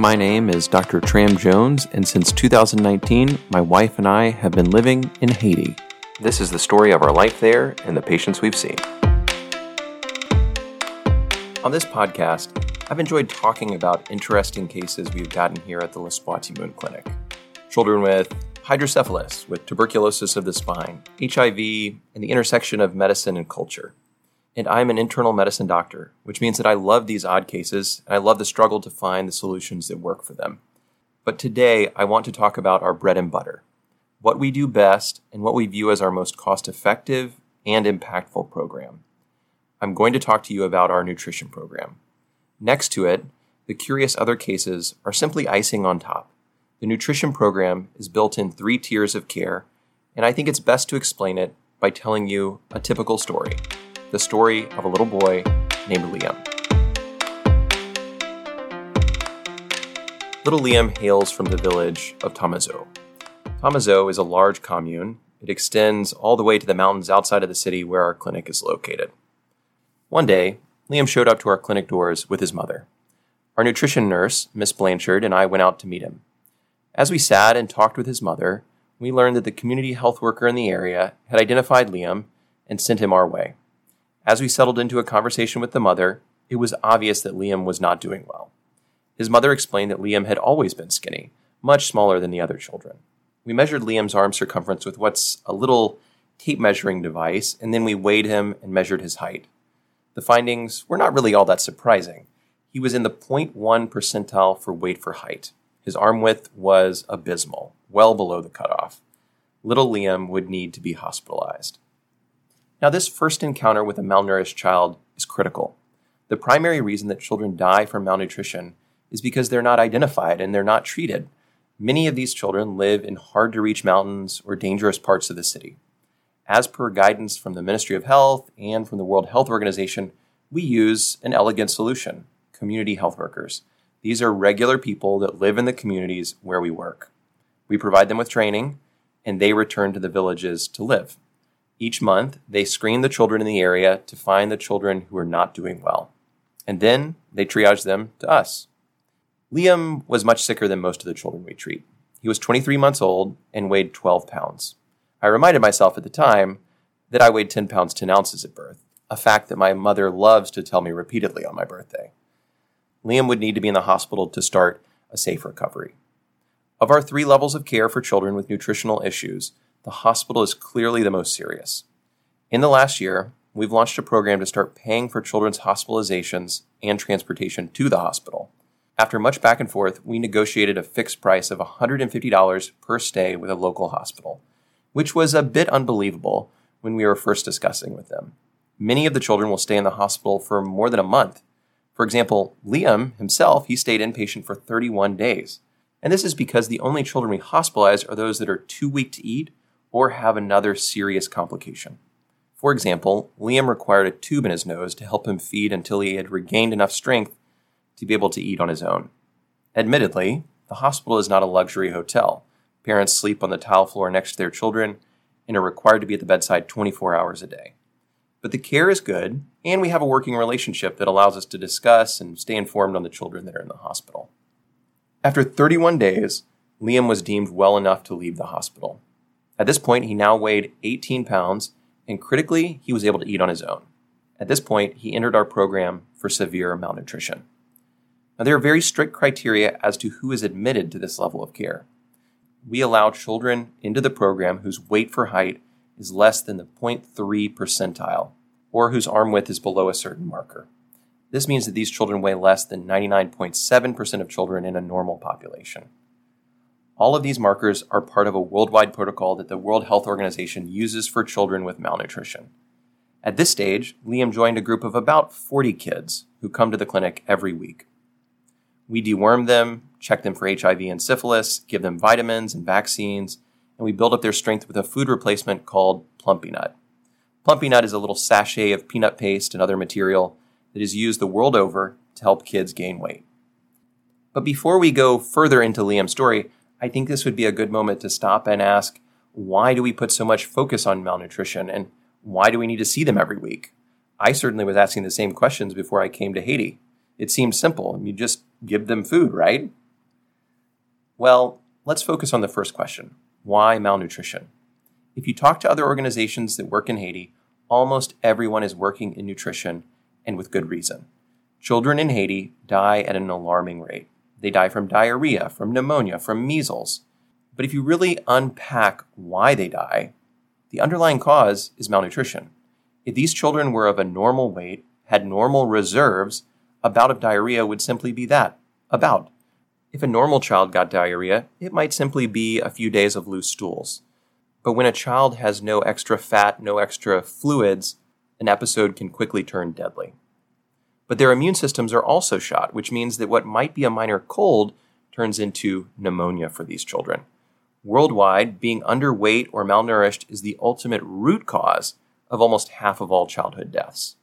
My name is Dr. Tram Jones, and since 2019, my wife and I have been living in Haiti. This is the story of our life there and the patients we've seen. On this podcast, I've enjoyed talking about interesting cases we've gotten here at the L'Espoir Moon Clinic. Children with hydrocephalus, with tuberculosis of the spine, HIV, and the intersection of medicine and culture and I'm an internal medicine doctor, which means that I love these odd cases and I love the struggle to find the solutions that work for them. But today, I want to talk about our bread and butter, what we do best, and what we view as our most cost effective and impactful program. I'm going to talk to you about our nutrition program. Next to it, the curious other cases are simply icing on top. The nutrition program is built in three tiers of care, and I think it's best to explain it by telling you a typical story the story of a little boy named Liam. Little Liam hails from the village of Thomazeau. Thomazeau is a large commune. It extends all the way to the mountains outside of the city where our clinic is located. One day, Liam showed up to our clinic doors with his mother. Our nutrition nurse, Miss Blanchard, and I went out to meet him. As we sat and talked with his mother, we learned that the community health worker in the area had identified Liam and sent him our way. As we settled into a conversation with the mother, it was obvious that Liam was not doing well. His mother explained that Liam had always been skinny, much smaller than the other children. We measured Liam's arm circumference with what's a little tape measuring device, and then we weighed him and measured his height. The findings were not really all that surprising. He was in the 0.1 percentile for weight for height. His arm width was abysmal, well below the cutoff. Little Liam would need to be hospitalized. Now, this first encounter with a malnourished child is critical. The primary reason that children die from malnutrition is because they're not identified and they're not treated. Many of these children live in hard to reach mountains or dangerous parts of the city. As per guidance from the Ministry of Health and from the World Health Organization, we use an elegant solution community health workers. These are regular people that live in the communities where we work. We provide them with training, and they return to the villages to live. Each month, they screen the children in the area to find the children who are not doing well. And then they triage them to us. Liam was much sicker than most of the children we treat. He was 23 months old and weighed 12 pounds. I reminded myself at the time that I weighed 10 pounds 10 ounces at birth, a fact that my mother loves to tell me repeatedly on my birthday. Liam would need to be in the hospital to start a safe recovery. Of our three levels of care for children with nutritional issues, the hospital is clearly the most serious. In the last year, we've launched a program to start paying for children's hospitalizations and transportation to the hospital. After much back and forth, we negotiated a fixed price of $150 per stay with a local hospital, which was a bit unbelievable when we were first discussing with them. Many of the children will stay in the hospital for more than a month. For example, Liam himself, he stayed inpatient for 31 days. And this is because the only children we hospitalize are those that are too weak to eat or have another serious complication. For example, Liam required a tube in his nose to help him feed until he had regained enough strength to be able to eat on his own. Admittedly, the hospital is not a luxury hotel. Parents sleep on the tile floor next to their children and are required to be at the bedside 24 hours a day. But the care is good, and we have a working relationship that allows us to discuss and stay informed on the children that are in the hospital. After 31 days, Liam was deemed well enough to leave the hospital. At this point, he now weighed 18 pounds, and critically, he was able to eat on his own. At this point, he entered our program for severe malnutrition. Now, there are very strict criteria as to who is admitted to this level of care. We allow children into the program whose weight for height is less than the 0.3 percentile, or whose arm width is below a certain marker. This means that these children weigh less than 99.7% of children in a normal population. All of these markers are part of a worldwide protocol that the World Health Organization uses for children with malnutrition. At this stage, Liam joined a group of about 40 kids who come to the clinic every week. We deworm them, check them for HIV and syphilis, give them vitamins and vaccines, and we build up their strength with a food replacement called Plumpy Nut. Plumpy Nut is a little sachet of peanut paste and other material that is used the world over to help kids gain weight. But before we go further into Liam's story, I think this would be a good moment to stop and ask why do we put so much focus on malnutrition and why do we need to see them every week? I certainly was asking the same questions before I came to Haiti. It seemed simple. You just give them food, right? Well, let's focus on the first question why malnutrition? If you talk to other organizations that work in Haiti, almost everyone is working in nutrition and with good reason. Children in Haiti die at an alarming rate. They die from diarrhea, from pneumonia, from measles. But if you really unpack why they die, the underlying cause is malnutrition. If these children were of a normal weight, had normal reserves, a bout of diarrhea would simply be that a bout. If a normal child got diarrhea, it might simply be a few days of loose stools. But when a child has no extra fat, no extra fluids, an episode can quickly turn deadly. But their immune systems are also shot, which means that what might be a minor cold turns into pneumonia for these children. Worldwide, being underweight or malnourished is the ultimate root cause of almost half of all childhood deaths.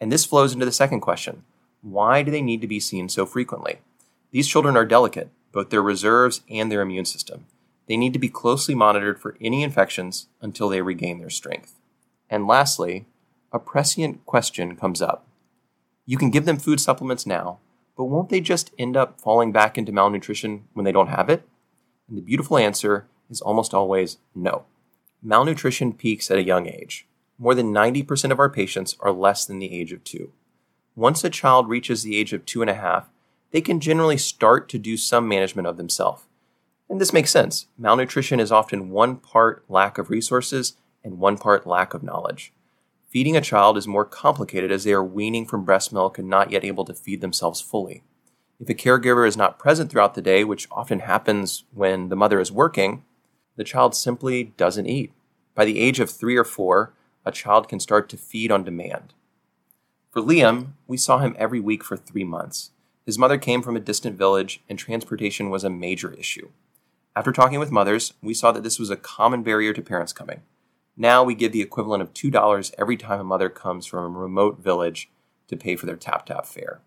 And this flows into the second question why do they need to be seen so frequently? These children are delicate, both their reserves and their immune system. They need to be closely monitored for any infections until they regain their strength. And lastly, a prescient question comes up. You can give them food supplements now, but won't they just end up falling back into malnutrition when they don't have it? And the beautiful answer is almost always no. Malnutrition peaks at a young age. More than 90% of our patients are less than the age of two. Once a child reaches the age of two and a half, they can generally start to do some management of themselves. And this makes sense. Malnutrition is often one part lack of resources and one part lack of knowledge. Feeding a child is more complicated as they are weaning from breast milk and not yet able to feed themselves fully. If a caregiver is not present throughout the day, which often happens when the mother is working, the child simply doesn't eat. By the age of three or four, a child can start to feed on demand. For Liam, we saw him every week for three months. His mother came from a distant village, and transportation was a major issue. After talking with mothers, we saw that this was a common barrier to parents coming. Now we give the equivalent of $2 every time a mother comes from a remote village to pay for their tap tap fare.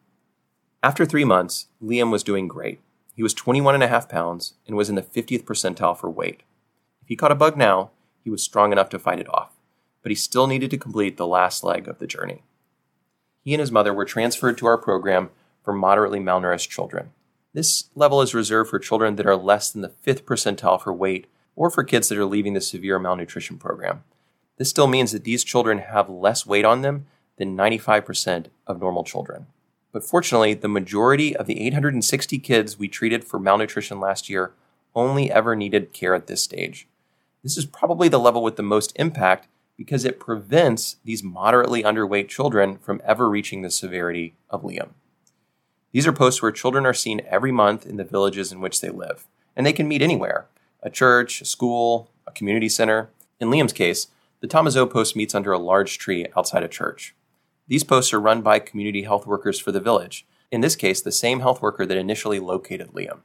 After three months, Liam was doing great. He was 21 and a half pounds and was in the 50th percentile for weight. If he caught a bug now, he was strong enough to fight it off, but he still needed to complete the last leg of the journey. He and his mother were transferred to our program for moderately malnourished children. This level is reserved for children that are less than the fifth percentile for weight or for kids that are leaving the severe malnutrition program. This still means that these children have less weight on them than 95% of normal children. But fortunately, the majority of the 860 kids we treated for malnutrition last year only ever needed care at this stage. This is probably the level with the most impact because it prevents these moderately underweight children from ever reaching the severity of Liam. These are posts where children are seen every month in the villages in which they live, and they can meet anywhere a church, a school, a community center. In Liam's case, the Thomazeau post meets under a large tree outside a church. These posts are run by community health workers for the village, in this case, the same health worker that initially located Liam.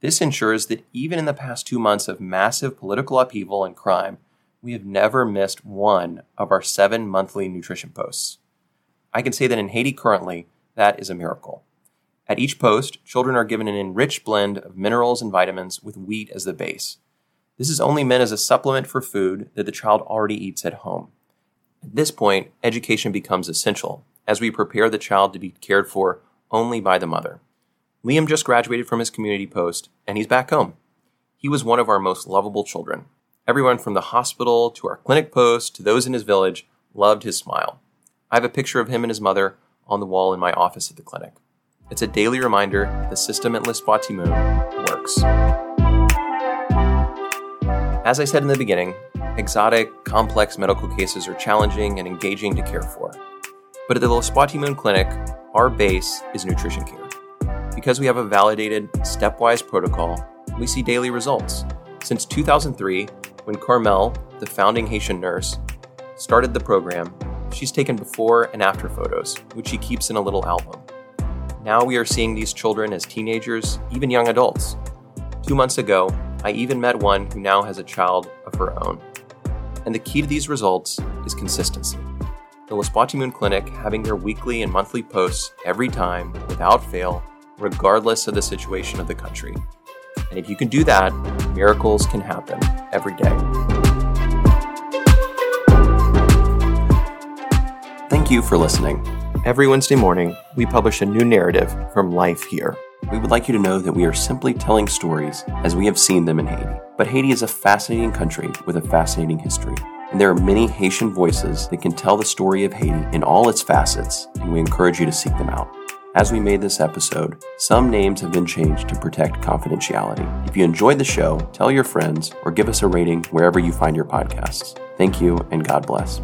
This ensures that even in the past two months of massive political upheaval and crime, we have never missed one of our seven monthly nutrition posts. I can say that in Haiti currently, that is a miracle. At each post, children are given an enriched blend of minerals and vitamins with wheat as the base. This is only meant as a supplement for food that the child already eats at home. At this point, education becomes essential as we prepare the child to be cared for only by the mother. Liam just graduated from his community post and he's back home. He was one of our most lovable children. Everyone from the hospital to our clinic post to those in his village loved his smile. I have a picture of him and his mother on the wall in my office at the clinic. It's a daily reminder the system at Moon works. As I said in the beginning, exotic, complex medical cases are challenging and engaging to care for. But at the Moon Clinic, our base is nutrition care. Because we have a validated, stepwise protocol, we see daily results. Since 2003, when Carmel, the founding Haitian nurse, started the program, she's taken before and after photos, which she keeps in a little album. Now we are seeing these children as teenagers, even young adults. Two months ago, I even met one who now has a child of her own. And the key to these results is consistency. The Les Moon Clinic having their weekly and monthly posts every time, without fail, regardless of the situation of the country. And if you can do that, miracles can happen every day. Thank you for listening. Every Wednesday morning, we publish a new narrative from life here. we would like you to know that we are simply telling stories as we have seen them in Haiti. But Haiti is a fascinating country with a fascinating history. And there are many Haitian voices that can tell the story of Haiti in all its facets, and we encourage you to seek them out. As we made this episode, some names have been changed to protect confidentiality. If you enjoyed the show, tell your friends or give us a rating wherever you find your podcasts. Thank you, and God bless.